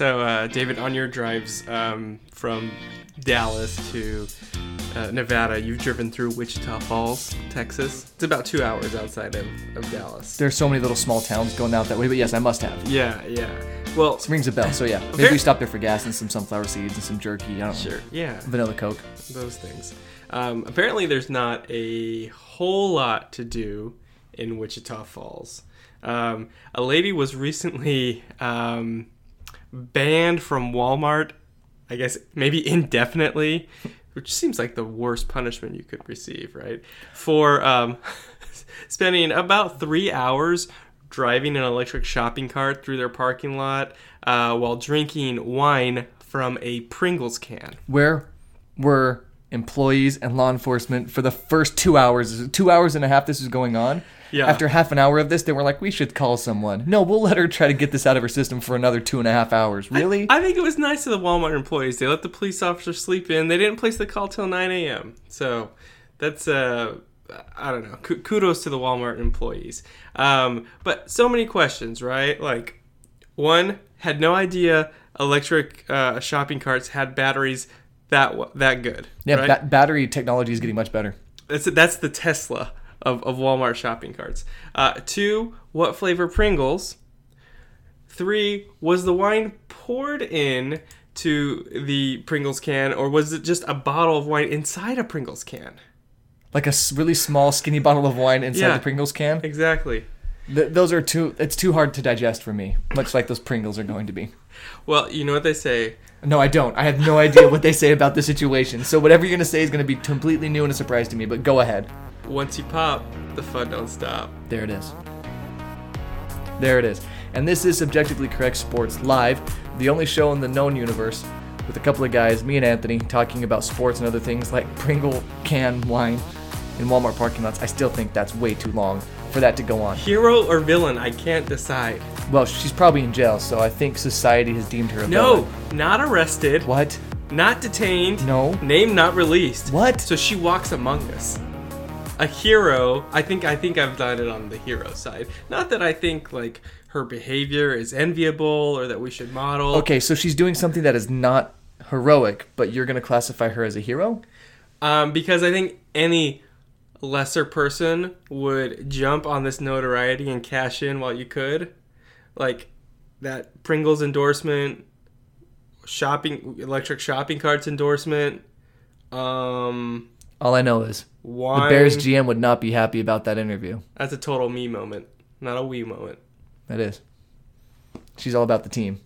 So, uh, David, on your drives um, from Dallas to uh, Nevada, you've driven through Wichita Falls, Texas. It's about two hours outside of, of Dallas. There's so many little small towns going out that way, but yes, I must have. Yeah, yeah. Well, This rings a bell. So yeah, maybe we stop there for gas and some sunflower seeds and some jerky. I don't know. sure. Yeah, Vanilla Coke. those things. Um, apparently, there's not a whole lot to do in Wichita Falls. Um, a lady was recently um, banned from Walmart, I guess maybe indefinitely, which seems like the worst punishment you could receive, right? For um, spending about three hours driving an electric shopping cart through their parking lot uh, while drinking wine from a Pringles can. Where were employees and law enforcement for the first two hours? Two hours and a half this is going on. Yeah. After half an hour of this, they were like, "We should call someone." No, we'll let her try to get this out of her system for another two and a half hours. Really? I think it was nice of the Walmart employees. They let the police officer sleep in. They didn't place the call till 9 a.m. So that's uh, I don't know. Ku- Kudos to the Walmart employees. Um, but so many questions, right? Like, one had no idea electric uh, shopping carts had batteries that that good. yeah. right? ba- battery technology is getting much better. That's that's the Tesla of, of Walmart shopping carts. Uh, two, what flavor Pringles? Three, was the wine poured in to the Pringles can, or was it just a bottle of wine inside a Pringles can? Like a really small, skinny bottle of wine inside Yeah. the Pringles can. Exactly. Th- those are too. It's too hard to digest for me. Much like those Pringles are going to be. Well, you know what they say. No, I don't. I have no idea what they say about the situation. So whatever you're gonna say is gonna be completely new and a surprise to me. But go ahead. Once you pop, the fun don't stop. There it is. There it is. And this is Subjectively Correct Sports Live, the only show in the known universe with a couple of guys, me and Anthony, talking about sports and other things like Pringle can wine in Walmart parking lots. I still think that's way too long for that to go on. Hero or villain? I can't decide. Well, she's probably in jail, so I think society has deemed her a No, villain. not arrested, What? not detained, No. name not released. What? So she walks among us. A hero. I think I think I've done it on the hero side. Not that I think like her behavior is enviable or that we should model. Okay, so she's doing something that is not heroic, but you're gonna classify her as a hero? Um, because I think any lesser person would jump on this notoriety and cash in while you could, like that Pringles endorsement, shopping electric shopping carts endorsement. Um, All I know is wine. the Bears GM would not be happy about that interview. That's a total me moment, not a we moment. That is. She's all about the team.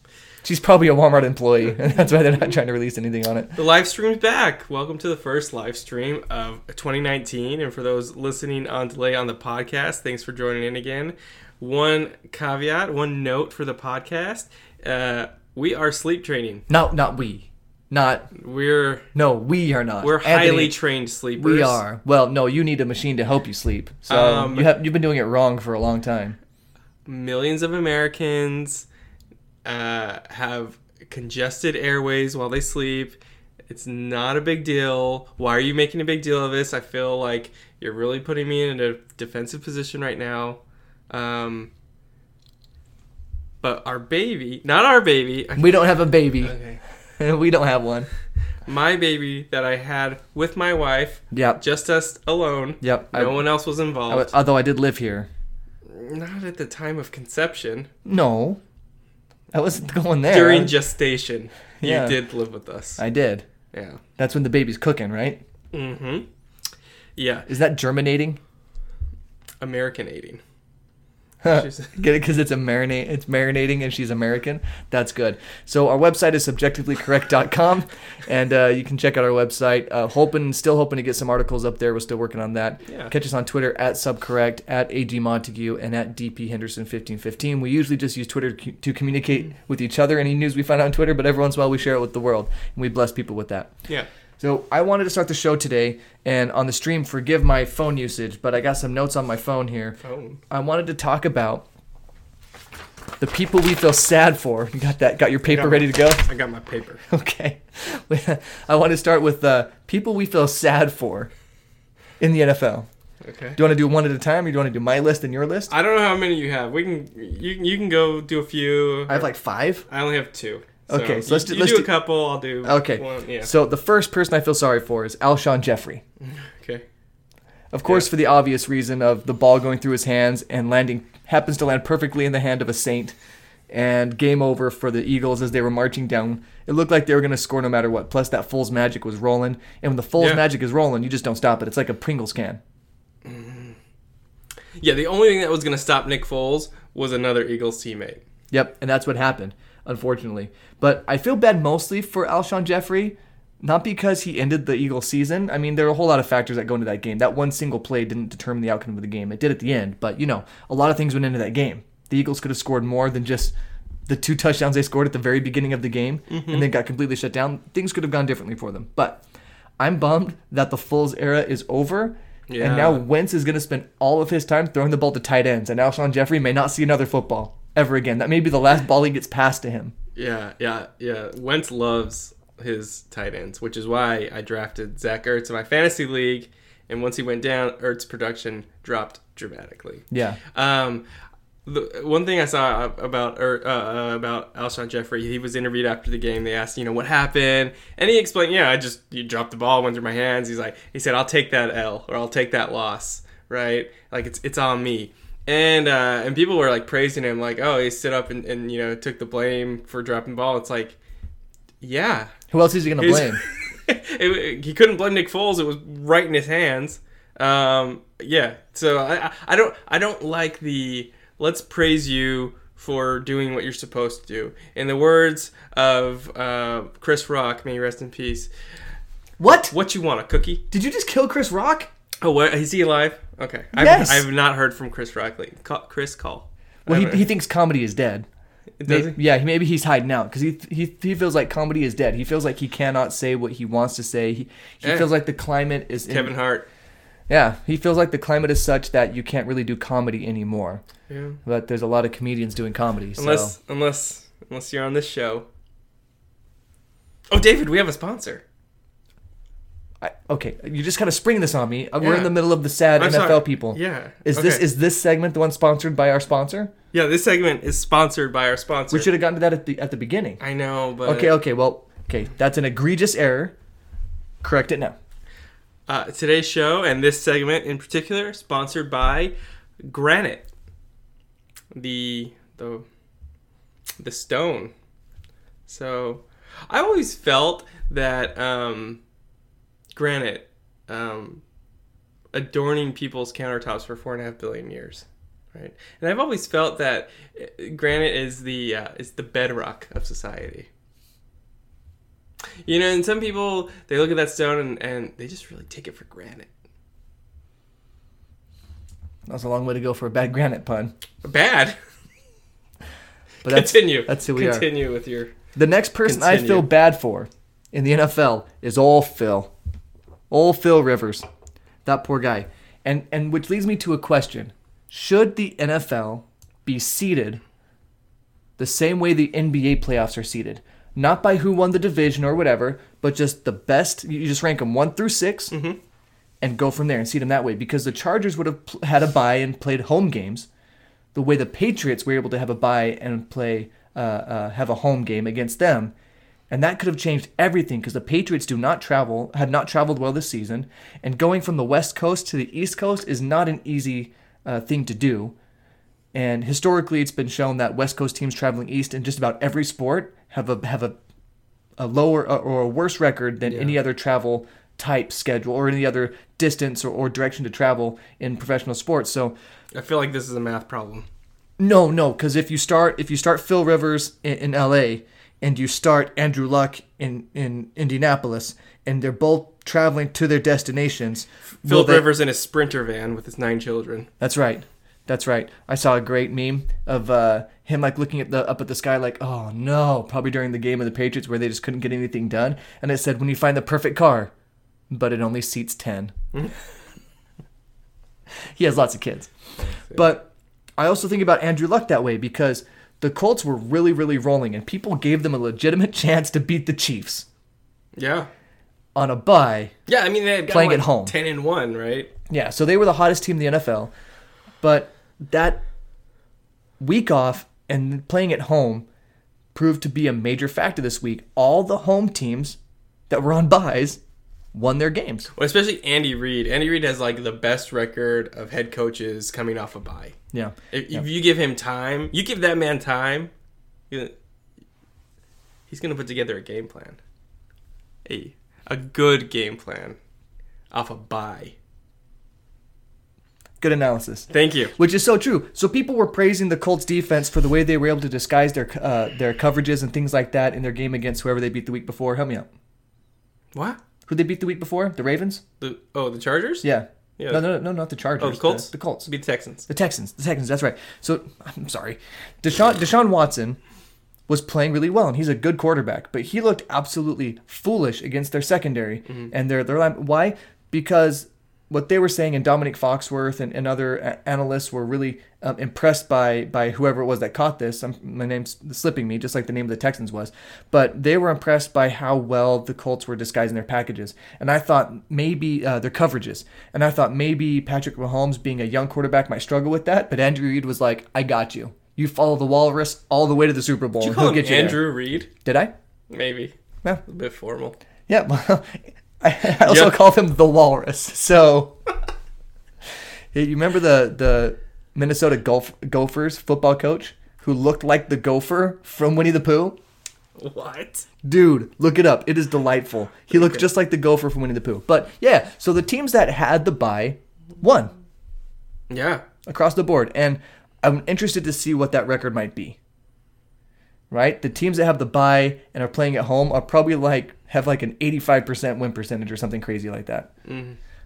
She's probably a Walmart employee, and that's why they're not trying to release anything on it. The live stream's back. Welcome to the first live stream of 2019. And for those listening on delay on the podcast, thanks for joining in again. One caveat, one note for the podcast: uh, we are sleep training. No, not we. Not We're no, we are not. we're Anthony, highly trained sleepers. We are. Well, no, you need a machine to help you sleep. So Um, you have you've been doing it wrong for a long time. Millions of Americans uh, have congested airways while they sleep. It's not a big deal. Why are you making a big deal of this? I feel like you're really putting me in a defensive position right now. Um, but our baby, not our baby, We don't have a baby. okay, we don't have one. my baby that I had with my wife, Yep. just us alone. Yep. No I- one else was involved. was- although I did live here. not at the time of conception. No. I wasn't going there. During gestation, Yeah. you did live with us. I did. yeah. That's when the baby's cooking, right? Mm-hmm. Yeah, Is that germinating? Americanating. Get it because it's a marinate. It's marinating, and she's American. That's good. So our website is subjectivelycorrect.com, and uh, you can check out our website. Uh, hoping, still hoping to get some articles up there. We're still working on that. Yeah. Catch us on Twitter at subcorrect, at ag montague, and at dp henderson fifteen fifteen. We usually just use Twitter to to communicate with each other. Any news we find on Twitter, but every once in a while we share it with the world, and we bless people with that. Yeah. So I wanted to start the show today, and on the stream, forgive my phone usage, but I got some notes on my phone here. Phone. I wanted to talk about the people we feel sad for. You got that? Got your paper Got ready to go? I got my paper. Okay. I want to start with the people we feel sad for in the NFL. Okay. Do you want to do one at a time, or do you want to do my list and your list? I don't know how many you have. We can you you can go do a few. I have like five. I only have two. Okay, so you, let's do- let's do, do- a couple. I'll do. Okay. One, yeah. So the first person I feel sorry for is Alshon Jeffery. okay. Of course, Yeah. for the obvious reason of the ball going through his hands and landing happens to land perfectly in the hand of a saint. And game over for the Eagles as they were marching down. It looked like they were going to score no matter what. Plus, that Foles magic was rolling. And when the Foles Yeah. magic is rolling, you just don't stop it. It's like a Pringles can. Mm. Yeah, the only thing that was going to stop Nick Foles was another Eagles teammate. Yep, and that's what happened, unfortunately. But I feel bad mostly for Alshon Jeffery, not because he ended the Eagles season. I mean, there are a whole lot of factors that go into that game. That one single play didn't determine the outcome of the game. It did at the end, but you know, a lot of things went into that game. The Eagles could have scored more than just the two touchdowns they scored at the very beginning of the game and mm-hmm. then got completely shut down. Things could have gone differently for them. But I'm bummed that the Foles era is over. Yeah. And now Wentz is going to spend all of his time throwing the ball to tight ends, and Alshon Jeffery may not see another football ever again. That may be the last ball he gets passed to him. Yeah, yeah, yeah. Wentz loves his tight ends, which is why I drafted Zach Ertz in my fantasy league. And once he went down, Ertz' production dropped dramatically. Yeah. Um, the one thing I saw about er, uh, uh, about Alshon Jeffery, he was interviewed after the game. They asked, you know, what happened, and he explained, yeah, I just you dropped the ball, went through my hands. He's like, he said, I'll take that L or I'll take that loss, right? Like it's it's on me. And uh, and people were like praising him, like, oh, he stood up and, and you know took the blame for dropping the ball. It's like, yeah, Who else is he going to He's- blame? it, he couldn't blame Nick Foles. It was right in his hands. Um, yeah. So I, I- I don't I don't like the let's praise you for doing what you're supposed to do. In the words of uh, Chris Rock, may he rest in peace. What? What you want, a cookie? Did you just kill Chris Rock? Oh, what? Is he alive? Okay. Yes. I've, I've not heard from Chris Rockley. Call, Chris, call. Well, he, he thinks comedy is dead. does May- he? Yeah, he- maybe he's hiding out because he, he he feels like comedy is dead. He feels like he cannot say what he wants to say. He, he Yeah. feels like the climate is in- Kevin Hart. yeah, he feels like the climate is such that you can't really do comedy anymore. Yeah. But there's a lot of comedians doing comedy. So. Unless unless unless you're on this show. Oh, David, we have a sponsor. I, okay, you just kind of spring this on me. Uh, We're Yeah. in the middle of the sad I'm NFL sorry. people. Yeah. Is this okay. is this segment the one sponsored by our sponsor? Yeah, this segment is sponsored by our sponsor. We should have gotten to that at the at the beginning. I know, but Okay, okay, well, okay, that's an egregious error. Correct it now. Uh, today's show and this segment in particular sponsored by Granite, the the the stone. So, I always felt that um, granite um, adorning people's countertops for four and a half billion years, right? And I've always felt that uh, granite is the uh, is the bedrock of society. You know, and some people they look at that stone and, and they just really take it for granted. That's a long way to go for a bad granite pun. Bad. But that's Continue. that's who we are. Continue with your. The next person I feel bad for in the NFL is all Phil. Old Phil Rivers. That poor guy. And and which leads me to a question. Should the NFL be seeded the same way the NBA playoffs are seeded? Not by who won the division or whatever, but just the best. You just rank them one through 6 and go from there and seed them that way. Because the Chargers would have pl- had a bye and played home games, the way the Patriots were able to have a bye and play uh, uh, have a home game against them, and that could have changed everything because the Patriots do not travel had not traveled well this season, and going from the West Coast to the East Coast is not an easy uh, thing to do. And historically, it's been shown that West Coast teams traveling east in just about every sport have a have a a lower uh, or a worse record than Yeah. any other travel type schedule or any other distance or, or direction to travel in professional sports. So I feel like this is a math problem. no, no, because if you start if you start Phil Rivers in, in L.A. and you start Andrew Luck in in Indianapolis, and they're both traveling to their destinations, Philip they- Rivers in a sprinter van with his nine children. That's right. That's right. I saw a great meme of uh, him like looking at the up at the sky, like, "Oh no!" Probably during the game of the Patriots where they just couldn't get anything done, and it said, "When you find the perfect car, but it only seats 10 he has lots of kids, but I also think about Andrew Luck that way because the Colts were really, really rolling, and people gave them a legitimate chance to beat the Chiefs Yeah. on a bye Yeah, I mean they had Playing like at home. ten and one, right? Yeah, so they were the hottest team in the NFL, but that week off and playing at home, proved to be a major factor this week. All the home teams that were on byes won their games. Well, especially Andy Reid. Andy Reid has like the best record of head coaches coming off a bye. Yeah. If, if you give him time, you give that man time, he's going to put together a game plan. A, a good game plan off a bye. Good analysis. Thank you. Which is so true. So people were praising the Colts defense for the way they were able to disguise their uh, their coverages and things like that in their game against whoever they beat the week before. Help me out. What? Who they beat the week before? The Ravens? The oh the Chargers? Yeah. Yeah. No, no, no, not the Chargers. Oh, the Colts. The, Colts. Beat the Texans. The Texans. The Texans. That's right. So I'm sorry. Deshaun Deshaun Watson was playing really well, and he's a good quarterback, but he looked absolutely foolish against their secondary mm-hmm. and their their line. Why? Because what they were saying, and Domonique Foxworth and, and other analysts were really um, impressed by by whoever it was that caught this. i my name's slipping me, just like the name of the Texans was, but they were impressed by how well the Colts were disguising their packages, and I thought maybe uh, their coverages, and I thought maybe Patrick Mahomes, being a young quarterback, might struggle with that, but Andrew Reid was like, "I got you. You follow the walrus all the way to the Super Bowl. Did you and he'll him get you there." Andrew Reid? Did I? Maybe. Yeah. A bit formal. Yeah. Well, I I also Yeah. called him the Walrus. So, you remember the the Minnesota Golden Gophers football coach who looked like the gopher from Winnie the Pooh? What? Dude, look it up. It is delightful. He looks just like the gopher from Winnie the Pooh. But yeah, so the teams that had the bye won Yeah. across the board, and I'm interested to see what that record might be. Right, the teams that have the bye and are playing at home are probably like have like an 85% win percentage or something crazy like that.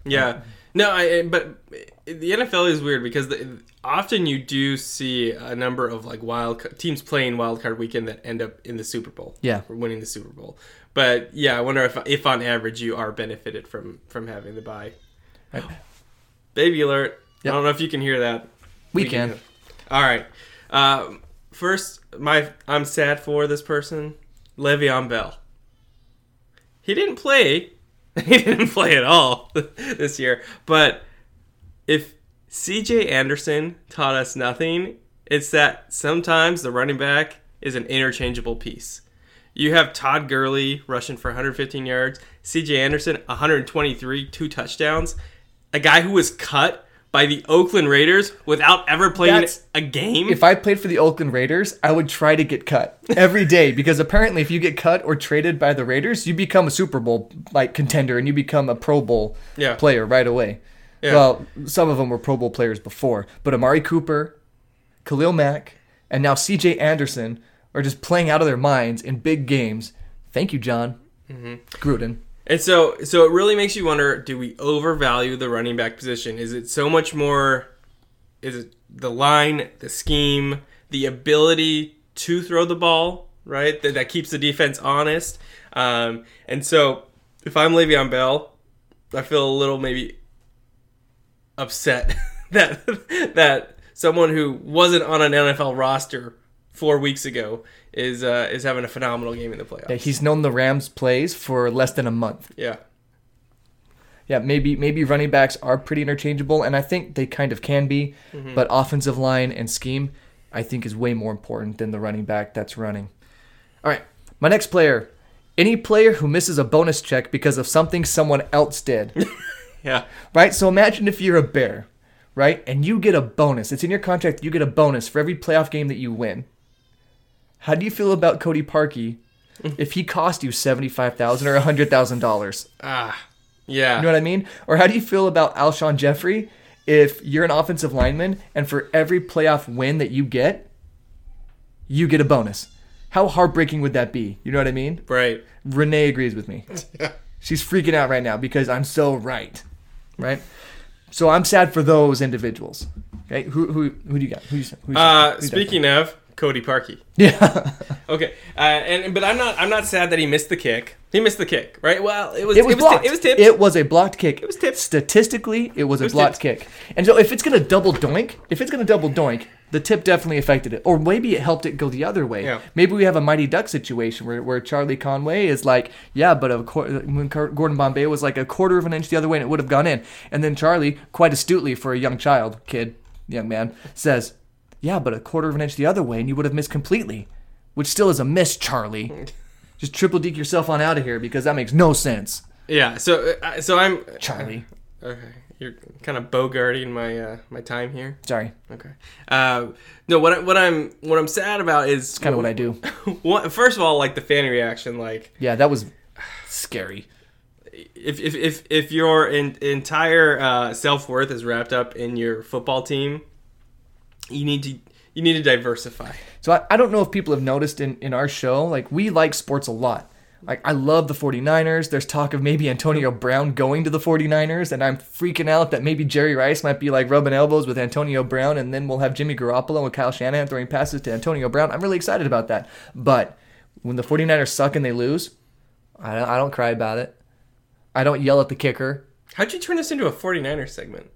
Yeah. No, I, but the NFL is weird because the, often you do see a number of like wild teams playing wild card weekend that end up in the Super Bowl. Yeah. or winning the Super Bowl. But yeah, I wonder if if on average you are benefited from from having the bye. Right. Baby alert! Yep. I don't know if you can hear that. We can. All right. Um, first, my I'm sad for this person, Le'Veon Bell. He didn't play. He didn't play at all this year. But if C.J. Anderson taught us nothing, it's that sometimes the running back is an interchangeable piece. You have Todd Gurley rushing for 115 yards, C.J. Anderson 123, two touchdowns. A guy who was cut by the Oakland Raiders without ever playing That's- a game. If I played for the Oakland Raiders, I would try to get cut every day because apparently, if you get cut or traded by the Raiders, you become a Super Bowl like contender and you become a Pro Bowl Yeah. player right away. Yeah. Well, some of them were Pro Bowl players before, but Amari Cooper, Khalil Mack, and now C.J. Anderson are just playing out of their minds in big games. Thank you, John Mm-hmm. Gruden. And so, so it really makes you wonder: Do we overvalue the running back position? Is it so much more? Is it the line, the scheme, the ability to throw the ball, right? That, that keeps the defense honest. Um, and so, if I'm Le'Veon Bell, I feel a little maybe upset that that someone who wasn't on an NFL roster four weeks ago is uh, is having a phenomenal game in the playoffs. Yeah, he's known the Rams plays for less than a month. yeah. yeah, maybe maybe running backs are pretty interchangeable, and I think they kind of can be. But offensive line and scheme, I think, is way more important than the running back that's running. All right, my next player. Any player who misses a bonus check because of something someone else did, Yeah. right? So imagine if you're a bear, right, and you get a bonus. It's in your contract. You get a bonus for every playoff game that you win. How do you feel about Cody Parkey if he cost you seventy-five thousand or hundred thousand dollars? Ah, yeah. You know what I mean? Or how do you feel about Alshon Jeffery if you're an offensive lineman and for every playoff win that you get, you get a bonus? How heartbreaking would that be? You know what I mean? right. Renee agrees with me. She's freaking out right now because I'm so right. Right? So I'm sad for those individuals. Okay, who who who do you got? Who's, who's, Uh, who's speaking of Cody Parkey. yeah, Okay. Uh, and but I'm not I'm not sad that he missed the kick. He missed the kick, right? Well, it was it was ti- blocked. it was tipped. It was a blocked kick. It was tipped. Statistically, it was a was blocked tipped. kick. And so if it's gonna double doink, if it's gonna double doink, the tip definitely affected it, or maybe it helped it go the other way. Yeah. Maybe we have a Mighty Duck situation where, where Charlie Conway is like, yeah, but a quar- when Car- Gordon Bombay was like a quarter of an inch the other way and it would have gone in, and then Charlie, quite astutely for a young child, kid, young man, says, yeah, but a quarter of an inch the other way and you would have missed completely. which still is a miss, Charlie. Just triple deke yourself on out of here because that makes no sense, Yeah. So uh, so I'm Charlie. okay. You're kind of bogarting my uh, my time here. Sorry, Okay. Uh, no, what I, what I'm what I'm sad about is kind of what I do. First of all, like the fan reaction, like Yeah, that was scary. if if if, if your in, entire uh, self worth is wrapped up in your football team, you need to you need to diversify. So I, I don't know if people have noticed in, in our show, like we like sports a lot. Like I love the 49ers. There's talk of maybe Antonio Brown going to the 49ers, and I'm freaking out that maybe Jerry Rice might be like rubbing elbows with Antonio Brown, and then we'll have Jimmy Garoppolo and Kyle Shanahan throwing passes to Antonio Brown. I'm really excited about that. But when the 49ers suck and they lose, I don't, I don't cry about it. I don't yell at the kicker. How'd you turn this into a 49er segment?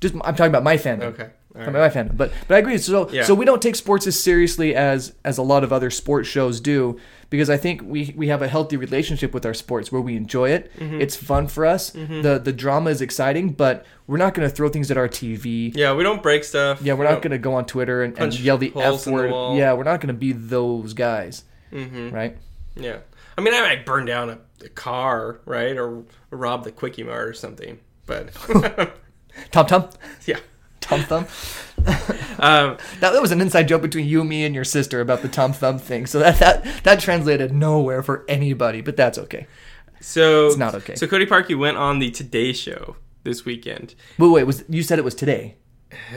Just I'm talking about my fandom. Okay. All From right. my fandom. But but I agree. So Yeah. so we don't take sports as seriously as as a lot of other sports shows do because I think we we have a healthy relationship with our sports where we enjoy it. Mm-hmm. It's fun for us. The the drama is exciting, but we're not going to throw things at our TV. Yeah, we don't break stuff. Yeah, we're We not going to go on Twitter and, and yell the F in the word. Yeah, we're not going to be those guys. Mhm. Right? Yeah. I mean, I might burn down a, a car, right, or rob the quickie mart or something. But Tom Tom? yeah. Tom Thumb? Um, That, that was an inside joke between you, me, and your sister about the Tom Thumb thing. So that, that, that translated nowhere for anybody, but that's okay. so It's not okay. So Cody Parkey went on the Today Show this weekend. Wait, wait, was you said it was today?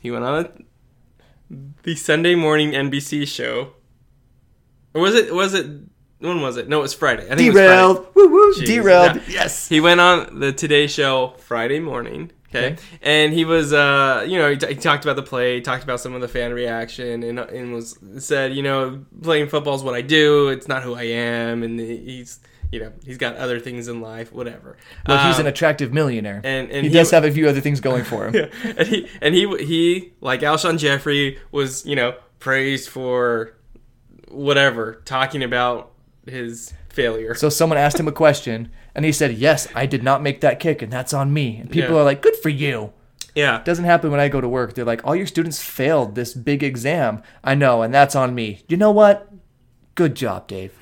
He went on the Sunday morning NBC show. Or was it? Was it? When was it? No, it was Friday. I think It Derailed. Woo woo. Jeez, Derailed. yeah. Yes. He went on the Today Show Friday morning. Okay. Okay. And he was, uh, you know, he, t- he talked about the play, talked about some of the fan reaction, and, and was said, you know, playing football is what I do. It's not who I am, and he's, you know, he's got other things in life, whatever. Well, he's Um, an attractive millionaire. and- and he, he- does have a few other things going for him. yeah. and he and he he like Alshon Jeffery was you know praised for whatever talking about his failure. So someone asked him a question, and he said, "Yes, I did not make that kick, and that's on me." And people Yeah. are like, "Good for you." yeah, Doesn't happen when I go to work. They're like, "All your students failed this big exam." I know, and that's on me. You know what? Good job, Dave.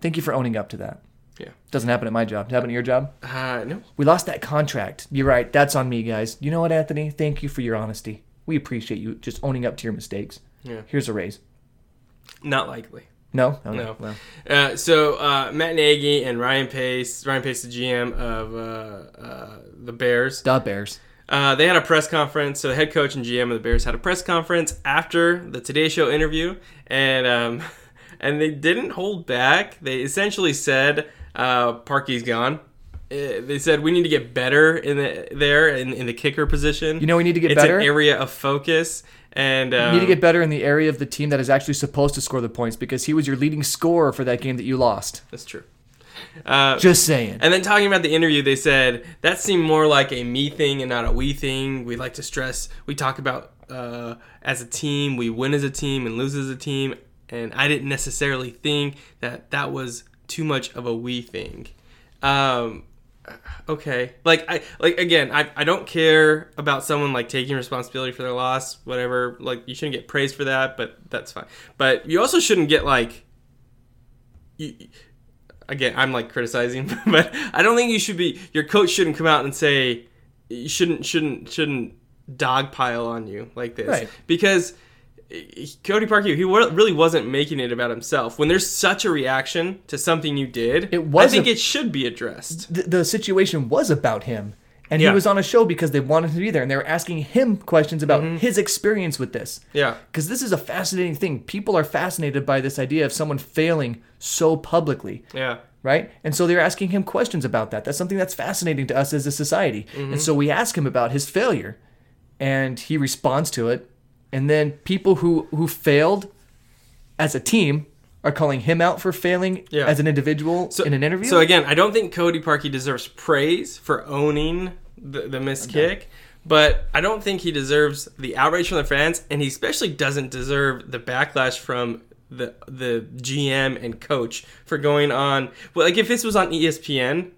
Thank you for owning up to that. yeah. Doesn't happen at my job. It happen at your job? Uh, no, We lost that contract. You're right. That's on me, guys. You know what, Anthony? Thank you for your honesty. We appreciate you just owning up to your mistakes. Yeah. Here's a raise. not likely. No? No. Well, Uh, so uh, Matt Nagy and Ryan Pace, Ryan Pace, the GM of uh, uh, the Bears, the Bears. uh, they had a press conference. So the head coach and GM of the Bears had a press conference after the Today Show interview, and um, and they didn't hold back. They essentially said, uh, "Parkey's gone." Uh, They said we need to get better in the there in, in the kicker position. You know we need to get it's better? an area of focus, and um, You need to get better in the area of the team that is actually supposed to score the points because he was your leading scorer for that game that you lost. That's true. Uh, Just saying. And then talking about the interview, they said that seemed more like a me thing and not a we thing. We like to stress, we talk about uh, as a team, we win as a team and lose as a team. And I didn't necessarily think that that was too much of a we thing. Um, okay, like I like again, I, I don't care about someone like taking responsibility for their loss, whatever. Like you shouldn't get praised for that, but that's fine. But you also shouldn't get like you, again, I'm like criticizing, but I don't think you should be. Your coach shouldn't come out and say you shouldn't shouldn't shouldn't dogpile on you like this Right. because Cody Parkey he really wasn't making it about himself. When there's such a reaction to something you did, It was I think a- it should be addressed. the, the situation was about him. And Yeah. he was on a show because they wanted him to be there and they were asking him questions about Mm-hmm. his experience with this. Yeah, Because this is a fascinating thing. People are fascinated by this idea of someone failing so publicly. yeah, right? And so they're asking him questions about that. That's something that's fascinating to us as a society. And so we ask him about his failure, and he responds to it. And then people who who failed as a team are calling him out for failing Yeah. as an individual in an interview. So again, I don't think Cody Parkey deserves praise for owning the, the missed kick, but I don't think he deserves the outrage from the fans, and he especially doesn't deserve the backlash from the the GM and coach for going on. Well, like if this was on ESPN,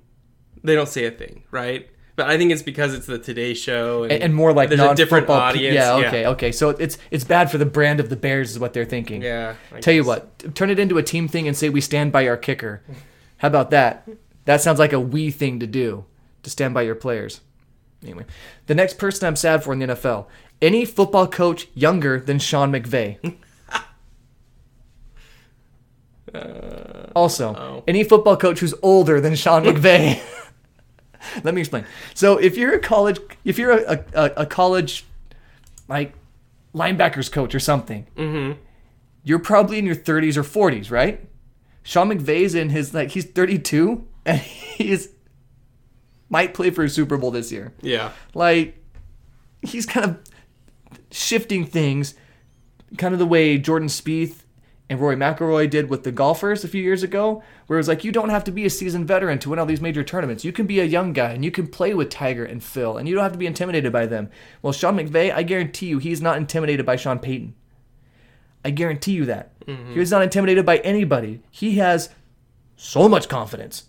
they don't say a thing, right? But I think it's because it's the Today Show and, and, and more like there's a different audience. Yeah, okay, okay. So it's it's bad for the brand of the Bears, is what they're thinking. Yeah. I Tell you what, turn it into a team thing and say we stand by our kicker. How about that? That sounds like a we thing to do, to stand by your players. Anyway, the next person I'm sad for in the NFL, any football coach younger than Sean McVay. also, oh. any football coach who's older than Sean McVay. Let me explain. So, if you're a college, if you're a, a, a college, like linebackers coach or something, Mhm. you're probably in your 30s or 40s, right? Sean McVay's in his like he's 32 and he's might play for a Super Bowl this year. Yeah. Like he's kind of shifting things, kind of the way Jordan Spieth and Rory McIlroy did with the golfers a few years ago, where it's like you don't have to be a seasoned veteran to win all these major tournaments. You can be a young guy and you can play with Tiger and Phil, and you don't have to be intimidated by them. Well, Sean McVay, I guarantee you, he's not intimidated by Sean Payton. I guarantee you that. he He's not intimidated by anybody. He has so much confidence.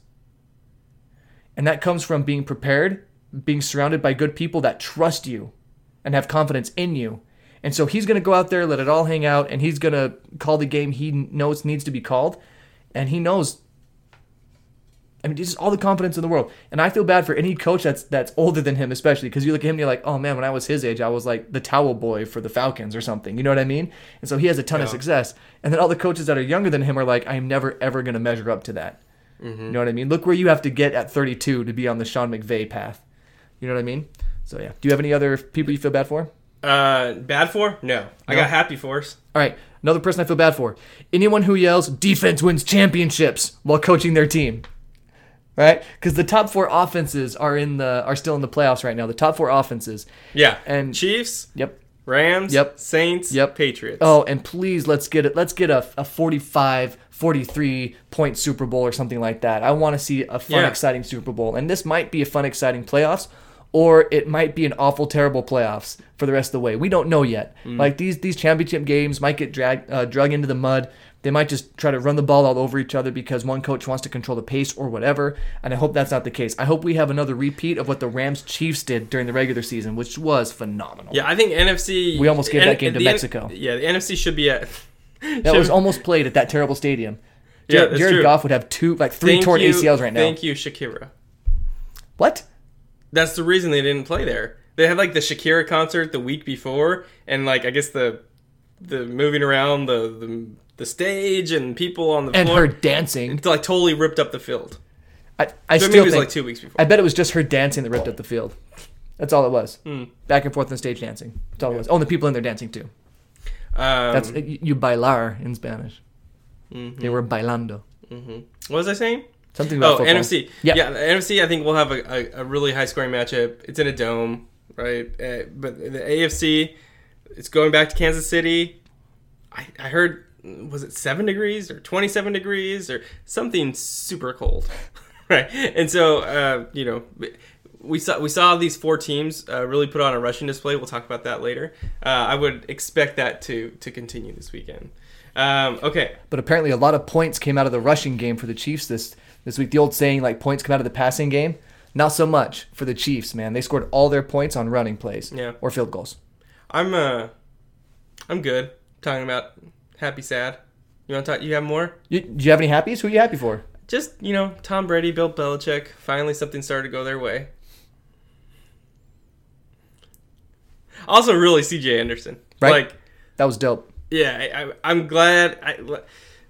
And that comes from being prepared, being surrounded by good people that trust you and have confidence in you. And so he's going to go out there, let it all hang out, and he's going to call the game he knows needs to be called. And he knows. I mean, he's just all the confidence in the world. And I feel bad for any coach that's that's older than him, especially because you look at him and you're like, oh man, when I was his age, I was like the towel boy for the Falcons or something. You know what I mean? And so he has a ton of success. And then all the coaches that are younger than him are like, I'm never ever going to measure up to that. Mm-hmm. You know what I mean? Look where you have to get at 32 to be on the Sean McVay path. You know what I mean? So yeah. Do you have any other people you feel bad for? Uh, bad for? No. I got happy force. All right, another person I feel bad for. Anyone who yells defense wins championships while coaching their team. Right? Cuz the top 4 offenses are in the are still in the playoffs right now. The top 4 offenses. Yeah. And- Chiefs, Yep. Rams, Yep. Saints, Yep. Patriots. Oh, and please let's get it. Let's get a, a 45, 43 point Super Bowl or something like that. I want to see a fun, Yeah. exciting Super Bowl. And this might be a fun, exciting playoffs, or it might be an awful, terrible playoffs for the rest of the way. We don't know yet. Like these these championship games might get dragged uh, drug into the mud. They might just try to run the ball all over each other because one coach wants to control the pace or whatever. And I hope that's not the case. I hope we have another repeat of what the Rams Chiefs did during the regular season, which was phenomenal. Yeah, I think NFC. We almost gave that game to the N- Mexico. yeah, the NFC should be at. That was almost played at that terrible stadium. Yeah, Jared, that's Jared true. Goff would have two, like three Thank torn you- ACLs right now. Thank you, Shakira. What? That's the reason they didn't play there. They had like the Shakira concert the week before, and like I guess the the moving around the the, the stage and people on the And floor her dancing. It's like totally ripped up the field. I, I So still maybe it was think, like two weeks before. I bet it was just her dancing that ripped up the field. That's all it was. Hmm. Back and forth on stage dancing. That's all it was. Oh, and the people in there dancing too. Um, That's you you bailar in Spanish. mhm, They were bailando. mhm. What was I saying? Something about Oh, football. NFC. Yeah. Yeah, the NFC. I think we'll have a, a, a really high scoring matchup. It's in a dome, right? Uh, but the AFC, it's going back to Kansas City. I, I heard was it seven degrees or twenty seven degrees or something super cold, right? And so uh, you know. We saw we saw these four teams uh, really put on a rushing display. We'll talk about that later. Uh, I would expect that to to continue this weekend. Um, okay, But apparently, a lot of points came out of the rushing game for the Chiefs this this week. The old saying, like points come out of the passing game, not so much for the Chiefs. Man, they scored all their points on running plays Yeah. or field goals. I'm uh, I'm good talking about happy sad. You want to talk? You have more? You, do you have any happies? Who are you happy for? Just you know, Tom Brady, Bill Belichick. Finally, something started to go their way. Also, really, C.J. Anderson. Right. Like, That was dope. yeah, I, I, I'm glad. I,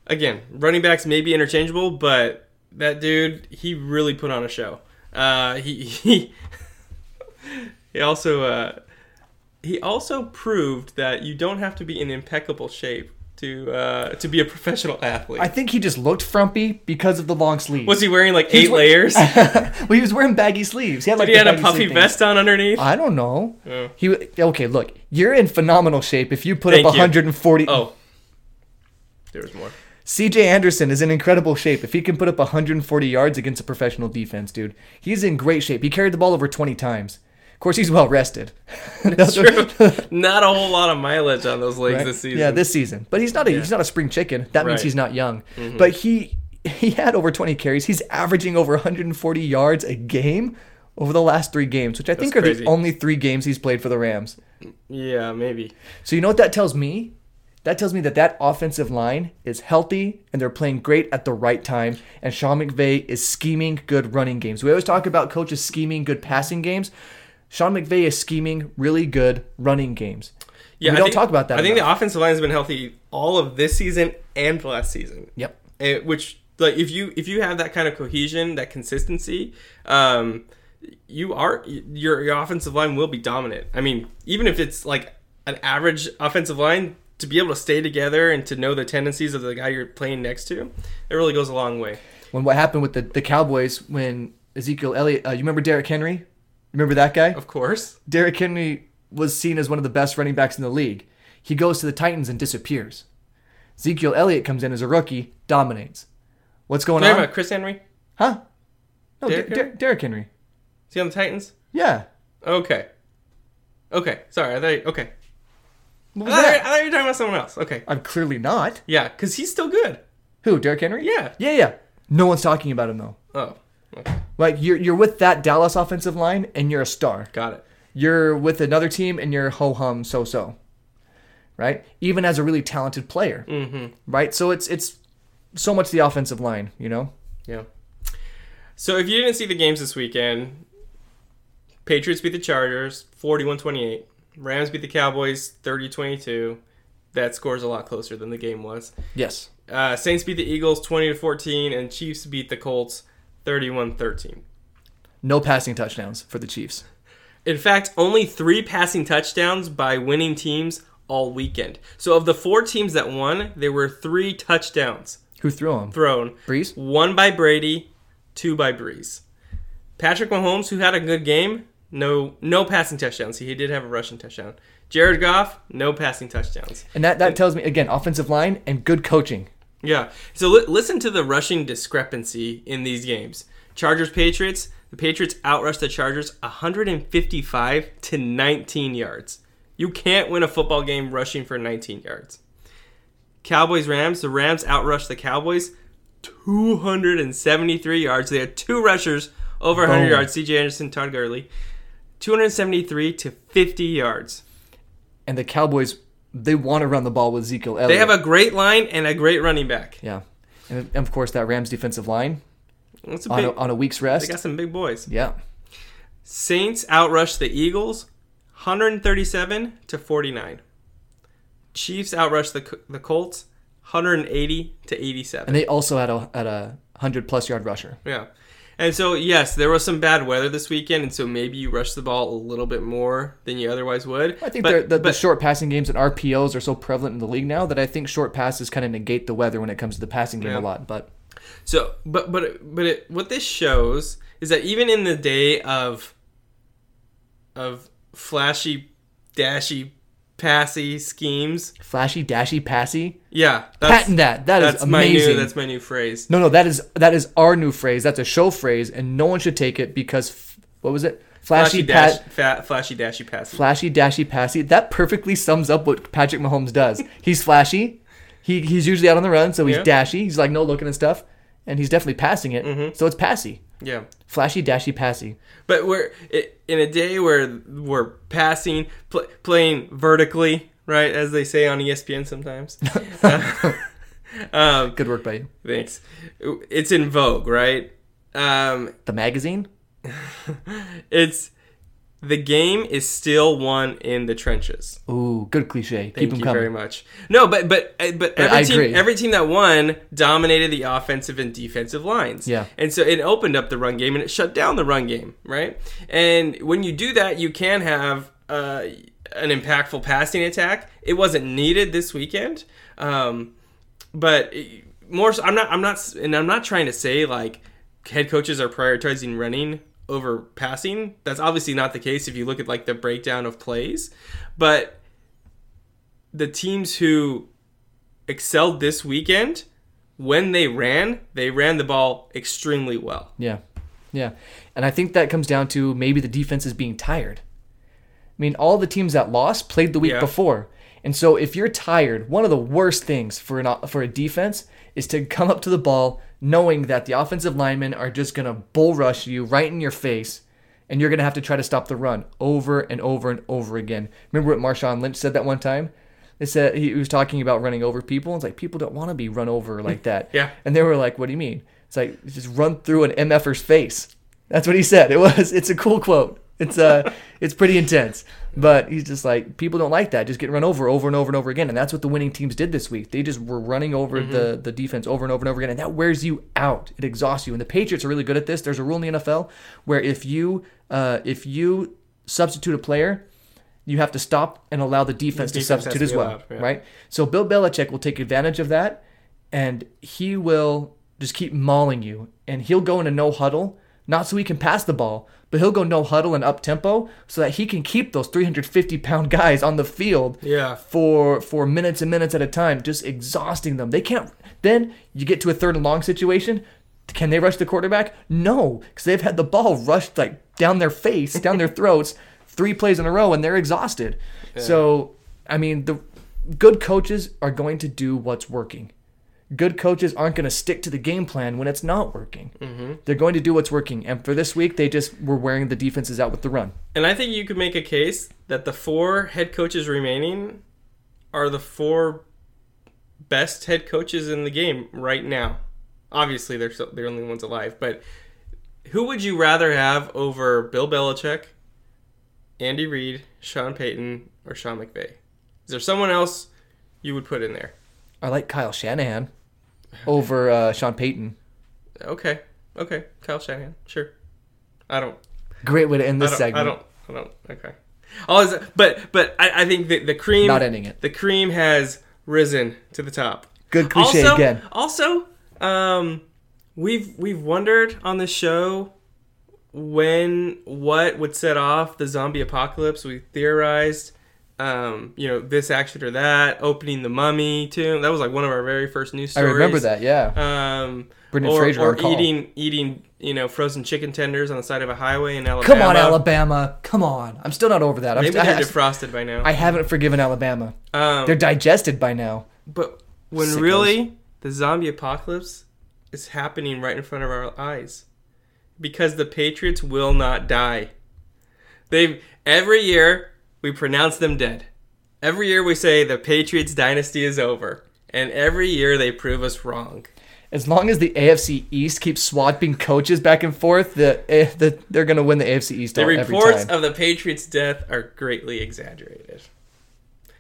again, running backs may be interchangeable, but that dude, he really put on a show. Uh, he he he also uh, he also proved that you don't have to be in impeccable shape to uh, to be a professional athlete. I think he just looked frumpy because of the long sleeves. Was he wearing like eight layers? well, he was wearing baggy sleeves. He had like Did he had a puffy vest on underneath? I don't know. Oh. He okay. Look, you're in phenomenal shape. If you put Thank up you. 140, Oh, there was more. C.J. Anderson is in incredible shape. If he can put up 140 yards against a professional defense, dude, he's in great shape. He carried the ball over 20 times. Of course, he's well rested. That's true. Not a whole lot of mileage on those legs Right? this season. Yeah, this season. But he's not a Yeah. he's not a spring chicken. That means Right. he's not young. Mm-hmm. But he he had over 20 carries. He's averaging over 140 yards a game. over the last three games, which I think are crazy. the only three games he's played for the Rams. Yeah, maybe. So you know what that tells me? That tells me that that offensive line is healthy and they're playing great at the right time. And Sean McVay is scheming good running games. We always talk about coaches scheming good passing games. Sean McVay is scheming really good running games. Yeah, we I don't think- talk about that. I think the offensive line has been healthy all of this season and last season. Yep. Eh, which like if you if you have that kind of cohesion, that consistency, um, you are your your offensive line will be dominant. I mean, even if it's like an average offensive line, to be able to stay together and to know the tendencies of the guy you're playing next to, it really goes a long way. When what happened with the, the Cowboys when Ezekiel Elliott, uh, you remember Derrick Henry? Remember that guy? Of course, Derrick Henry was seen as one of the best running backs in the league. He goes to the Titans and disappears. Ezekiel Elliott comes in as a rookie, dominates. What's going talking on? about Chris Henry. Huh? No, Derrick Der- Henry? Derrick Henry. Is he on the Titans? Yeah. Okay. Okay. Sorry. I thought. You, okay. What I was thought, that? I thought you were talking about someone else. Okay. I'm clearly not. Yeah, because he's still good. Who? Derrick Henry? Yeah. Yeah, yeah. No one's talking about him though. Oh. Okay. Like you're you're with that Dallas offensive line and you're a star. Got it. You're with another team and you're ho hum so so. Right? Even as a really talented player. Mm-hmm. Right? So it's it's so much the offensive line, you know? Yeah. So if you didn't see the games this weekend, Patriots beat the Chargers 41-28. Rams beat the Cowboys 30-22. That score's a lot closer than the game was. Yes. Uh, Saints beat the Eagles 20 to 14 and Chiefs beat the Colts 31-13. No passing touchdowns for the Chiefs. In fact, only 3 passing touchdowns by winning teams all weekend. So of the 4 teams that won, there were 3 touchdowns Who threw them? thrown. Brees? One by Brady, two by Brees. Patrick Mahomes, who had a good game, no no passing touchdowns. He did have a rushing touchdown. Jared Goff, no passing touchdowns. And that, that tells me again, offensive line and good coaching. Yeah. So li- listen to the rushing discrepancy in these games. Chargers Patriots. The Patriots outrushed the Chargers 155 to 19 yards. You can't win a football game rushing for 19 yards. Cowboys Rams. The Rams outrushed the Cowboys 273 yards. They had two rushers over 100 Boom. yards. C.J. Anderson, Todd Gurley. 273 to 50 yards. And the Cowboys, they want to run the ball with Ezekiel Elliott. They have a great line and a great running back. Yeah. And of course, that Rams defensive line That's a on big, a, on a week's rest. they got some big boys. Yeah. Saints outrush the Eagles 137 to 49. Chiefs outrush the the Colts 180 to 87. And they also had a, had a 100 plus yard rusher. yeah. And so yes, there was some bad weather this weekend and so maybe you rushed the ball a little bit more than you otherwise would. I think but, the, the but- short passing games and RPOs are so prevalent in the league now that I think short passes kind of negate the weather when it comes to the passing game Yeah. a lot. But So, but but but it, what this shows is that even in the day of of flashy, dashy, passy schemes, flashy, dashy, passy, yeah, that's patent that. That is that's my amazing. new that's my new phrase. no, no, that is that is our new phrase. That's a show phrase, and no one should take it because f- what was it? Flashy, Flashy, dash, pat, fat, flashy, dashy, passy. flashy, dashy, passy. That perfectly sums up what Patrick Mahomes does. He's flashy. He he's usually out on the run, so he's Yeah. dashy. He's like no looking and stuff, and he's definitely passing it. Mm-hmm. So it's passy, yeah, flashy, dashy, passy. but we're in a day where we're passing, pl- playing vertically, right, as they say on ESPN sometimes. Uh, um, Good work by you. thanks. It's in vogue, right? Um, The magazine. it's the game is still won in the trenches. Ooh, good cliche. Thank Keep them you coming. very much. No, but but uh, but, every I team agree. every team that won dominated the offensive and defensive lines. Yeah. And so it opened up the run game and it shut down the run game, right? And when you do that, you can have uh, an impactful passing attack. It wasn't needed this weekend, um, but more. So, I'm not. I'm not. And I'm not trying to say like head coaches are prioritizing running over passing. That's obviously not the case if you look at like the breakdown of plays, but the teams who excelled this weekend when they ran, they ran the ball extremely well. Yeah. Yeah. And I think that comes down to maybe the defense is being tired. I mean, all the teams that lost played the week Yeah. before. And so if you're tired, one of the worst things for an for a defense is to come up to the ball knowing that the offensive linemen are just going to bull rush you right in your face and you're going to have to try to stop the run over and over and over again. Remember what Marshawn Lynch said that one time? They said he was talking about running over people. It's like people don't want to be run over like that. Yeah. And they were like, "What do you mean?" It's like just run through an MFer's face. That's what he said. It was. It's a cool quote. It's uh, it's pretty intense. But he's just like people don't like that. Just get run over over and over and over again. And that's what the winning teams did this week. They just were running over the the defense over and over and over again, and that wears you out. It exhausts you. And the Patriots are really good at this. There's a rule in the NFL where if you uh, if you substitute a player, you have to stop and allow the defense, to defense has substitute to as well, allowed, yeah. right? So Bill Belichick will take advantage of that, and he will just keep mauling you, and he'll go into no huddle, not so he can pass the ball, but he'll go no huddle and up tempo so that he can keep those 350 pound guys on the field Yeah. for for minutes and minutes at a time, just exhausting them. They can't. Then you get to a third and long situation. Can they rush the quarterback? No, because they've had the ball rushed like down their face, down their throats, three plays in a row, and they're exhausted. So, I mean, the good coaches are going to do what's working. Good coaches aren't going to stick to the game plan when it's not working. Mm-hmm. They're going to do what's working. And for this week, they just were wearing the defenses out with the run. And I think you could make a case that the four head coaches remaining are the four best head coaches in the game right now. Obviously, they're still, they're the only ones alive, but who would you rather have over Bill Belichick, Andy Reid, Sean Payton, or Sean McVay? Is there someone else you would put in there? I like Kyle Shanahan over uh, Sean Payton. Okay, okay, Kyle Shanahan, sure. I don't Great way to end I this don't, segment. I don't. I don't. Okay. Always, but but I, I think the, the cream. Not ending it. The cream has risen to the top. Good cliche also, again. Also, um, we've we've wondered on the show when what would set off the zombie apocalypse. We theorized, um, you know, this action or that, opening the mummy tomb. That was like one of our very first news stories. I remember that. Yeah. Um, Brendan or, Fraser or eating eating you know frozen chicken tenders on the side of a highway in Alabama. Come on, Alabama. Come on. I'm still not over that. I'm Maybe st- they're I, defrosted by now. I haven't forgiven Alabama. um, They're digested by now. but when Sickos. really the zombie apocalypse is happening right in front of our eyes, because the Patriots will not die. They've every year we pronounce them dead. Every year we say the Patriots dynasty is over, and every year they prove us wrong. As long as the AFC East keeps swapping coaches back and forth, the, eh, the they're going to win the AFC East The reports of the Patriots' death are greatly exaggerated.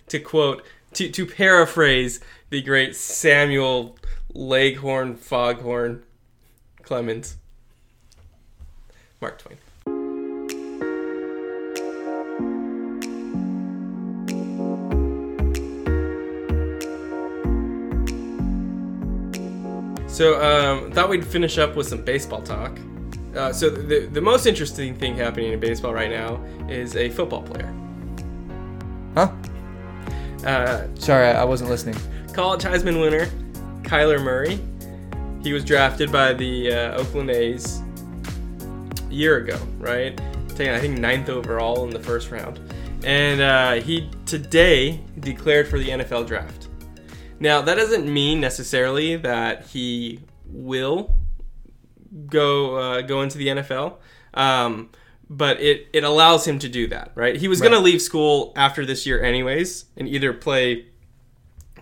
To quote, to, to paraphrase the great Samuel Leghorn Foghorn Clemens. Mark Twain. So, um, thought we'd finish up with some baseball talk. Uh, so, the, the most interesting thing happening in baseball right now is a football player. huh? Uh, Sorry, I wasn't listening. college Heisman winner Kyler Murray. He was drafted by the uh, Oakland A's a year ago, right? Taken, I think, ninth overall in the first round. And uh, he today declared for the NFL draft. Now, that doesn't mean necessarily that he will go uh, go into the NFL, um, but it, it allows him to do that, right? He was going to leave school after this year, anyways, and either play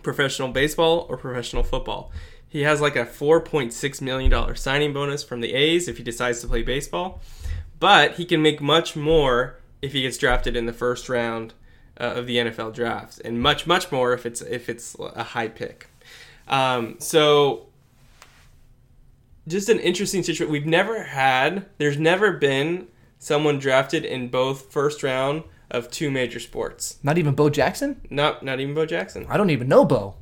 professional baseball or professional football. He has like a $4.6 million signing bonus from the A's if he decides to play baseball, but he can make much more if he gets drafted in the first round uh, of the NFL draft, and much much more if it's if it's a high pick. Um, so just an interesting situation. We've never had, there's never been someone drafted in both first round of two major sports. Not even Bo Jackson? Not not even Bo Jackson. I don't even know Bo.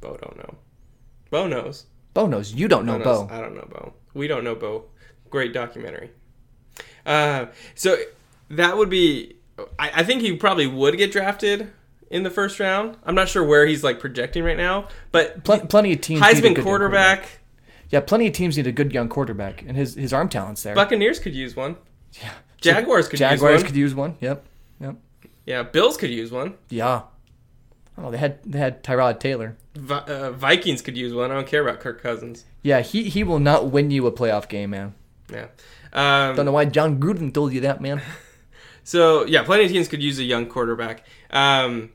Bo don't know. Bo knows. Bo knows. You don't know Bo. Bo. I don't know Bo. We don't know Bo. Great documentary. Uh, so that would be. I, I think he probably would get drafted in the first round. I'm not sure where he's like projecting right now, but Pl- plenty of teams. need a good Heisman young quarterback. Yeah, plenty of teams need a good young quarterback, and his his arm talent's there. Buccaneers could use one. yeah. Jaguars could Jaguars use one. could use one. Yep. Yep. Yeah, Bills could use one. Yeah. Oh, they had they had Tyrod Taylor. Vi- uh, Vikings could use one. I don't care about Kirk Cousins. Yeah, he he will not win you a playoff game, man. Yeah. Um, Don't know why Jon Gruden told you that, man. So yeah, plenty of teams could use a young quarterback. Um,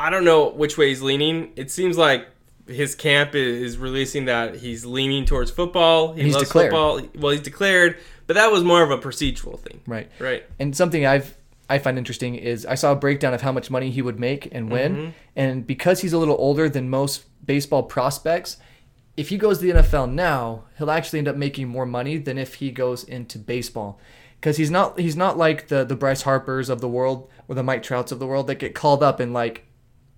I don't know which way he's leaning. It seems like his camp is releasing that he's leaning towards football. He He's loves declared. football. Well, he's declared, but that was more of a procedural thing, Right. right? And something I've I find interesting is I saw a breakdown of how much money he would make and when. Mm-hmm. and because he's a little older than most baseball prospects, if he goes to the NFL now, he'll actually end up making more money than if he goes into baseball. Because he's not he's not like the the Bryce Harpers of the world or the Mike Trouts of the world that get called up in like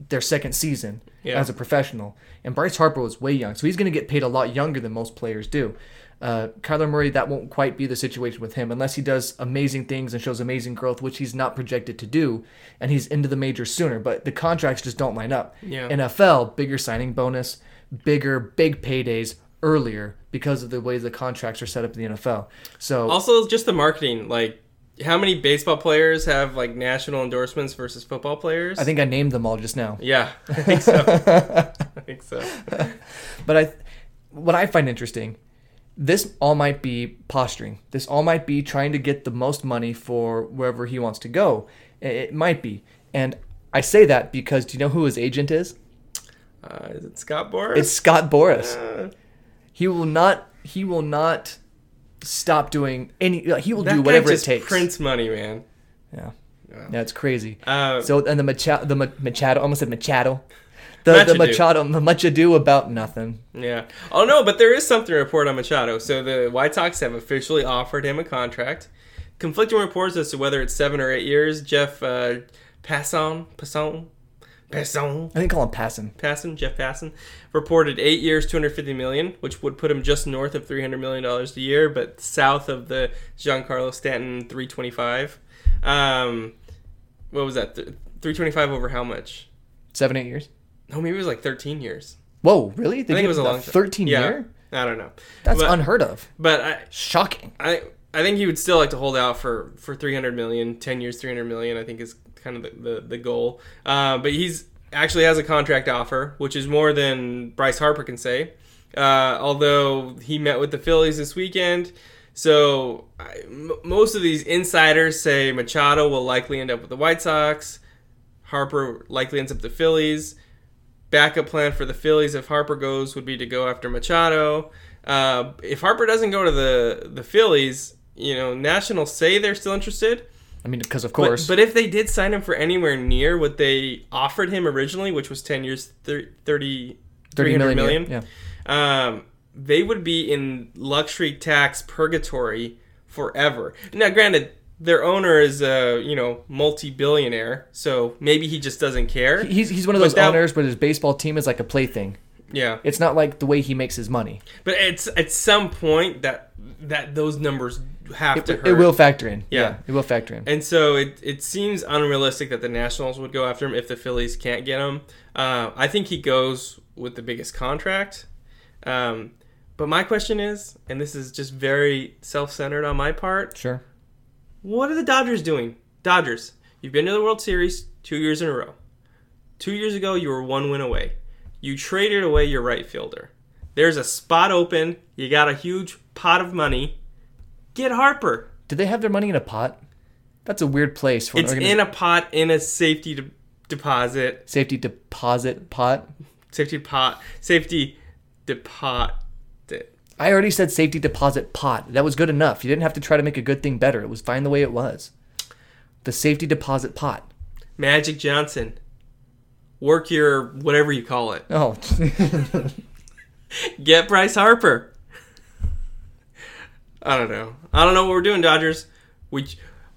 their second season Yeah. as a professional. And Bryce Harper was way young, so he's going to get paid a lot younger than most players do. Uh, Kyler Murray, that won't quite be the situation with him unless he does amazing things and shows amazing growth, which he's not projected to do, and he's into the majors sooner. But the contracts just don't line up. Yeah. NFL, bigger signing bonus, bigger, big paydays earlier because of the way the contracts are set up in the NFL. So Also, just the marketing. Like, how many baseball players have like national endorsements versus football players? I think I named them all just now. Yeah, I think so. I think so. But I, what I find interesting, this all might be posturing. This all might be trying to get the most money for wherever he wants to go. It, might be, and I say that because do you know who his agent is? Uh, is it Scott Boras? It's Scott Boras. Uh, He will not. He will not stop doing any. He will that do whatever it takes. prints money, man. Yeah, Yeah. yeah, it's crazy. Uh, So and the Machado, the Machado, almost said Machado. The, the Machado. Machado, the much ado about nothing. Yeah. Oh no, but there is something to report on Machado. So the White Sox have officially offered him a contract. Conflicting reports as to whether it's seven or eight years. Jeff uh, Passan, Passan, Passan, I think call him Passan. Passan, Jeff Passan, reported eight years, 250 million, which would put him just north of 300 million dollars a year, but south of the Giancarlo Stanton 325. Um, what was that? 325 over how much? Seven, eight years. No, maybe it was like 13 years. Whoa, really? They I think it was a long time. thirteen yeah. year. I don't know. That's but, unheard of. But I, Shocking. I I think he would still like to hold out for for 300 million, 10 years, 300 million. I think is kind of the the, the goal. Uh, but he's actually has a contract offer, which is more than Bryce Harper can say. Uh, although he met with the Phillies this weekend, so I, m- most of these insiders say Machado will likely end up with the White Sox. Harper likely ends up the Phillies. Backup plan for the Phillies if Harper goes would be to go after Machado. Uh, if Harper doesn't go to the the Phillies, you know, Nationals say they're still interested. I mean, because of course. but if they did sign him for anywhere near what they offered him originally, which was 10 years, thir- 30, 30 300 million. million, Yeah. um, they would be in luxury tax purgatory forever. Now, granted, their owner is a you know multi-billionaire, so maybe he just doesn't care. He's, he's one of But those that- owners where his baseball team is like a plaything. Yeah, It's not like the way he makes his money. but it's at some point that that those numbers have It, to hurt. it will factor in. Yeah. It will factor in. And so it, it seems unrealistic that the Nationals would go after him if the Phillies can't get him. Uh, I think he goes with the biggest contract. Um, but my question is, and this is just very self centered on my part, Sure. what are the Dodgers doing? Dodgers, you've been to the World Series two years in a row. Two years ago, you were one win away. You traded away your right fielder. There's a spot open. You got a huge pot of money. Get Harper. Do they have their money in a pot? That's a weird place for It's in a pot in a safety de- deposit, safety deposit pot. safety pot, safety deposit. I already said safety deposit pot. That was good enough. You didn't have to try to make a good thing better. It was fine the way it was. The safety deposit pot. Magic Johnson, work your whatever you call it. Oh, Get Bryce Harper. I don't know. I don't know what we're doing, Dodgers. We,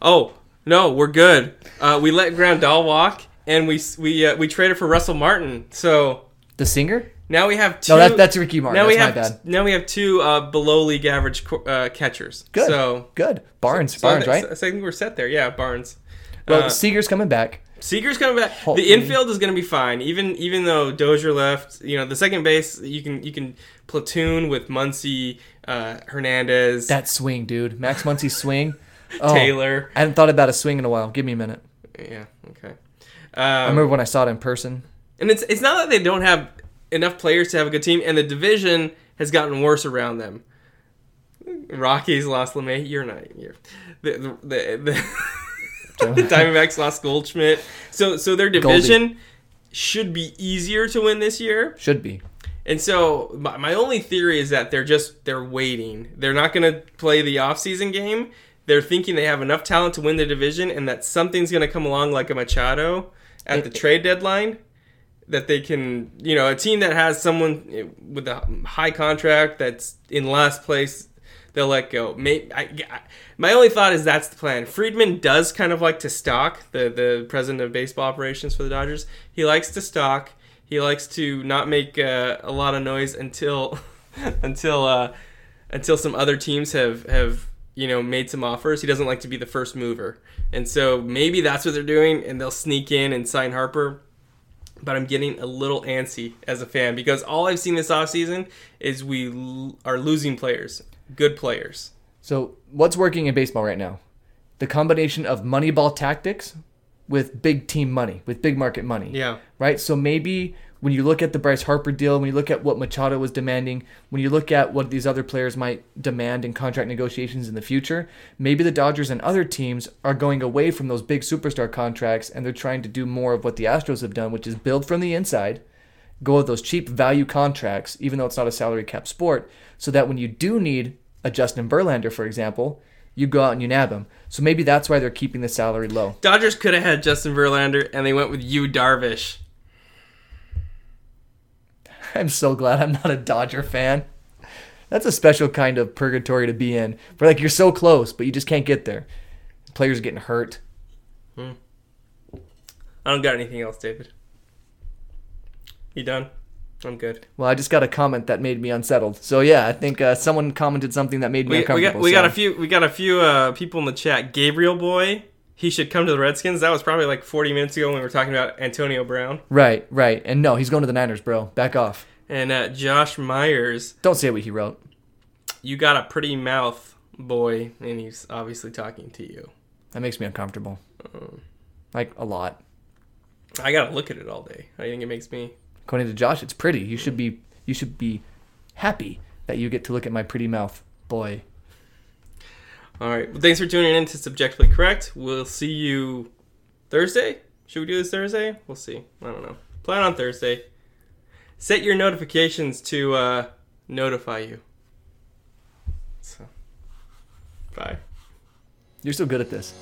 oh no, we're good. Uh, we let Grandal walk, and we we uh, we traded for Russell Martin. So the singer? now we have two. No, that, that's Ricky Martin. now that's we have my bad. now we have two uh, below league average uh, catchers. Good. So Good. Barnes. So I Barnes, think- right? So I think we're set there. Yeah, Barnes. Well, Uh, Seager's coming back. Seager's coming back. The infield is going to be fine, even even though Dozier left. You know, the second base you can you can platoon with Muncy, uh, Hernandez, That swing, dude. Max Muncy's swing. Oh, Taylor. I hadn't thought about a swing in a while. Give me a minute. Yeah, okay. I Um, remember when I saw it in person. and it's it's not that they don't have enough players to have a good team, and the division has gotten worse around them. Rockies lost LeMahieu. You're not. You're the the the, the Diamondbacks lost Goldschmidt. So so their division should be easier to win this year. Should be. And so my, my only theory is that they're just they're waiting. They're not going to play the offseason game. They're thinking they have enough talent to win the division and that something's going to come along like a Machado at the trade deadline that they can, you know, a team that has someone eh, with a high contract that's in last place, they'll let go. Maybe, I, I, my only thought is that's the plan. Friedman does kind of like to stock the the president of baseball operations for the Dodgers. He likes to stock. He likes to not make uh, a lot of noise until until uh, until some other teams have have you know made some offers. He doesn't like to be the first mover, and so maybe that's what they're doing, and they'll sneak in and sign Harper but I'm getting a little antsy as a fan because all I've seen this offseason is we l- are losing players, good players. So, what's working in baseball right now? The combination of moneyball tactics with big team money, with big market money. Yeah. Right? So, maybe when you look at the Bryce Harper deal, when you look at what Machado was demanding, when you look at what these other players might demand in contract negotiations in the future, maybe the Dodgers and other teams are going away from those big superstar contracts and they're trying to do more of what the Astros have done, which is build from the inside, go with those cheap value contracts, even though it's not a salary cap sport, so that when you do need a Justin Verlander, for example, you go out and you nab him. So maybe that's why they're keeping the salary low. Dodgers could have had Justin Verlander and they went with Yu Darvish. I'm so glad I'm not a Dodger fan. That's a special kind of purgatory to be in. Where like you're so close, but you just can't get there. Players are getting hurt. Hmm. I don't got anything else, David. You done? I'm good. Well, I just got a comment that made me unsettled. So yeah, I think uh, someone commented something that made me We, we uncomfortable. got we got a few we got a few uh, people in the chat. Gabriel boy, he should come to the Redskins. That was probably like 40 minutes ago when we were talking about Antonio Brown Right, right, and no, he's going to the Niners, bro. Back off. and uh, Josh Myers. Don't say what he wrote. You got a pretty mouth, boy, and he's obviously talking to you. That makes me uncomfortable. Uh. Like a lot. I gotta look at it all day. I think it makes me. According to Josh, it's pretty. You should be you should be happy that you get to look at my pretty mouth, boy. All right. Well, thanks for tuning in to Subjectively Correct. We'll see you Thursday. Should we do this Thursday? We'll see. I don't know. Plan on Thursday. Set your notifications to uh, notify you. So, bye. You're so good at this.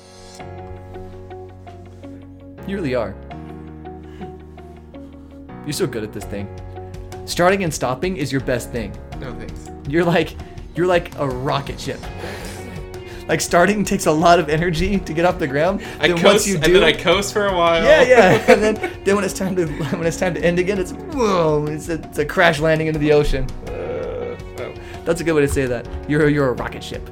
You really are. You're so good at this thing. Starting and stopping is your best thing. No thanks. You're like you're like a rocket ship. Like starting takes a lot of energy to get off the ground. I then coast, once you and do, then I coast for a while. yeah, yeah, and then then when it's time to when it's time to end again, it's whoa, it's a, it's a crash landing into the ocean. Uh, oh. That's a good way to say that. You're you're a rocket ship.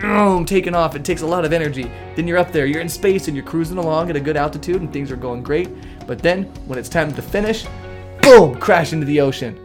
Boom, taking off. It takes a lot of energy. Then you're up there. You're in space and you're cruising along at a good altitude and things are going great. But then when it's time to finish, boom, crash into the ocean.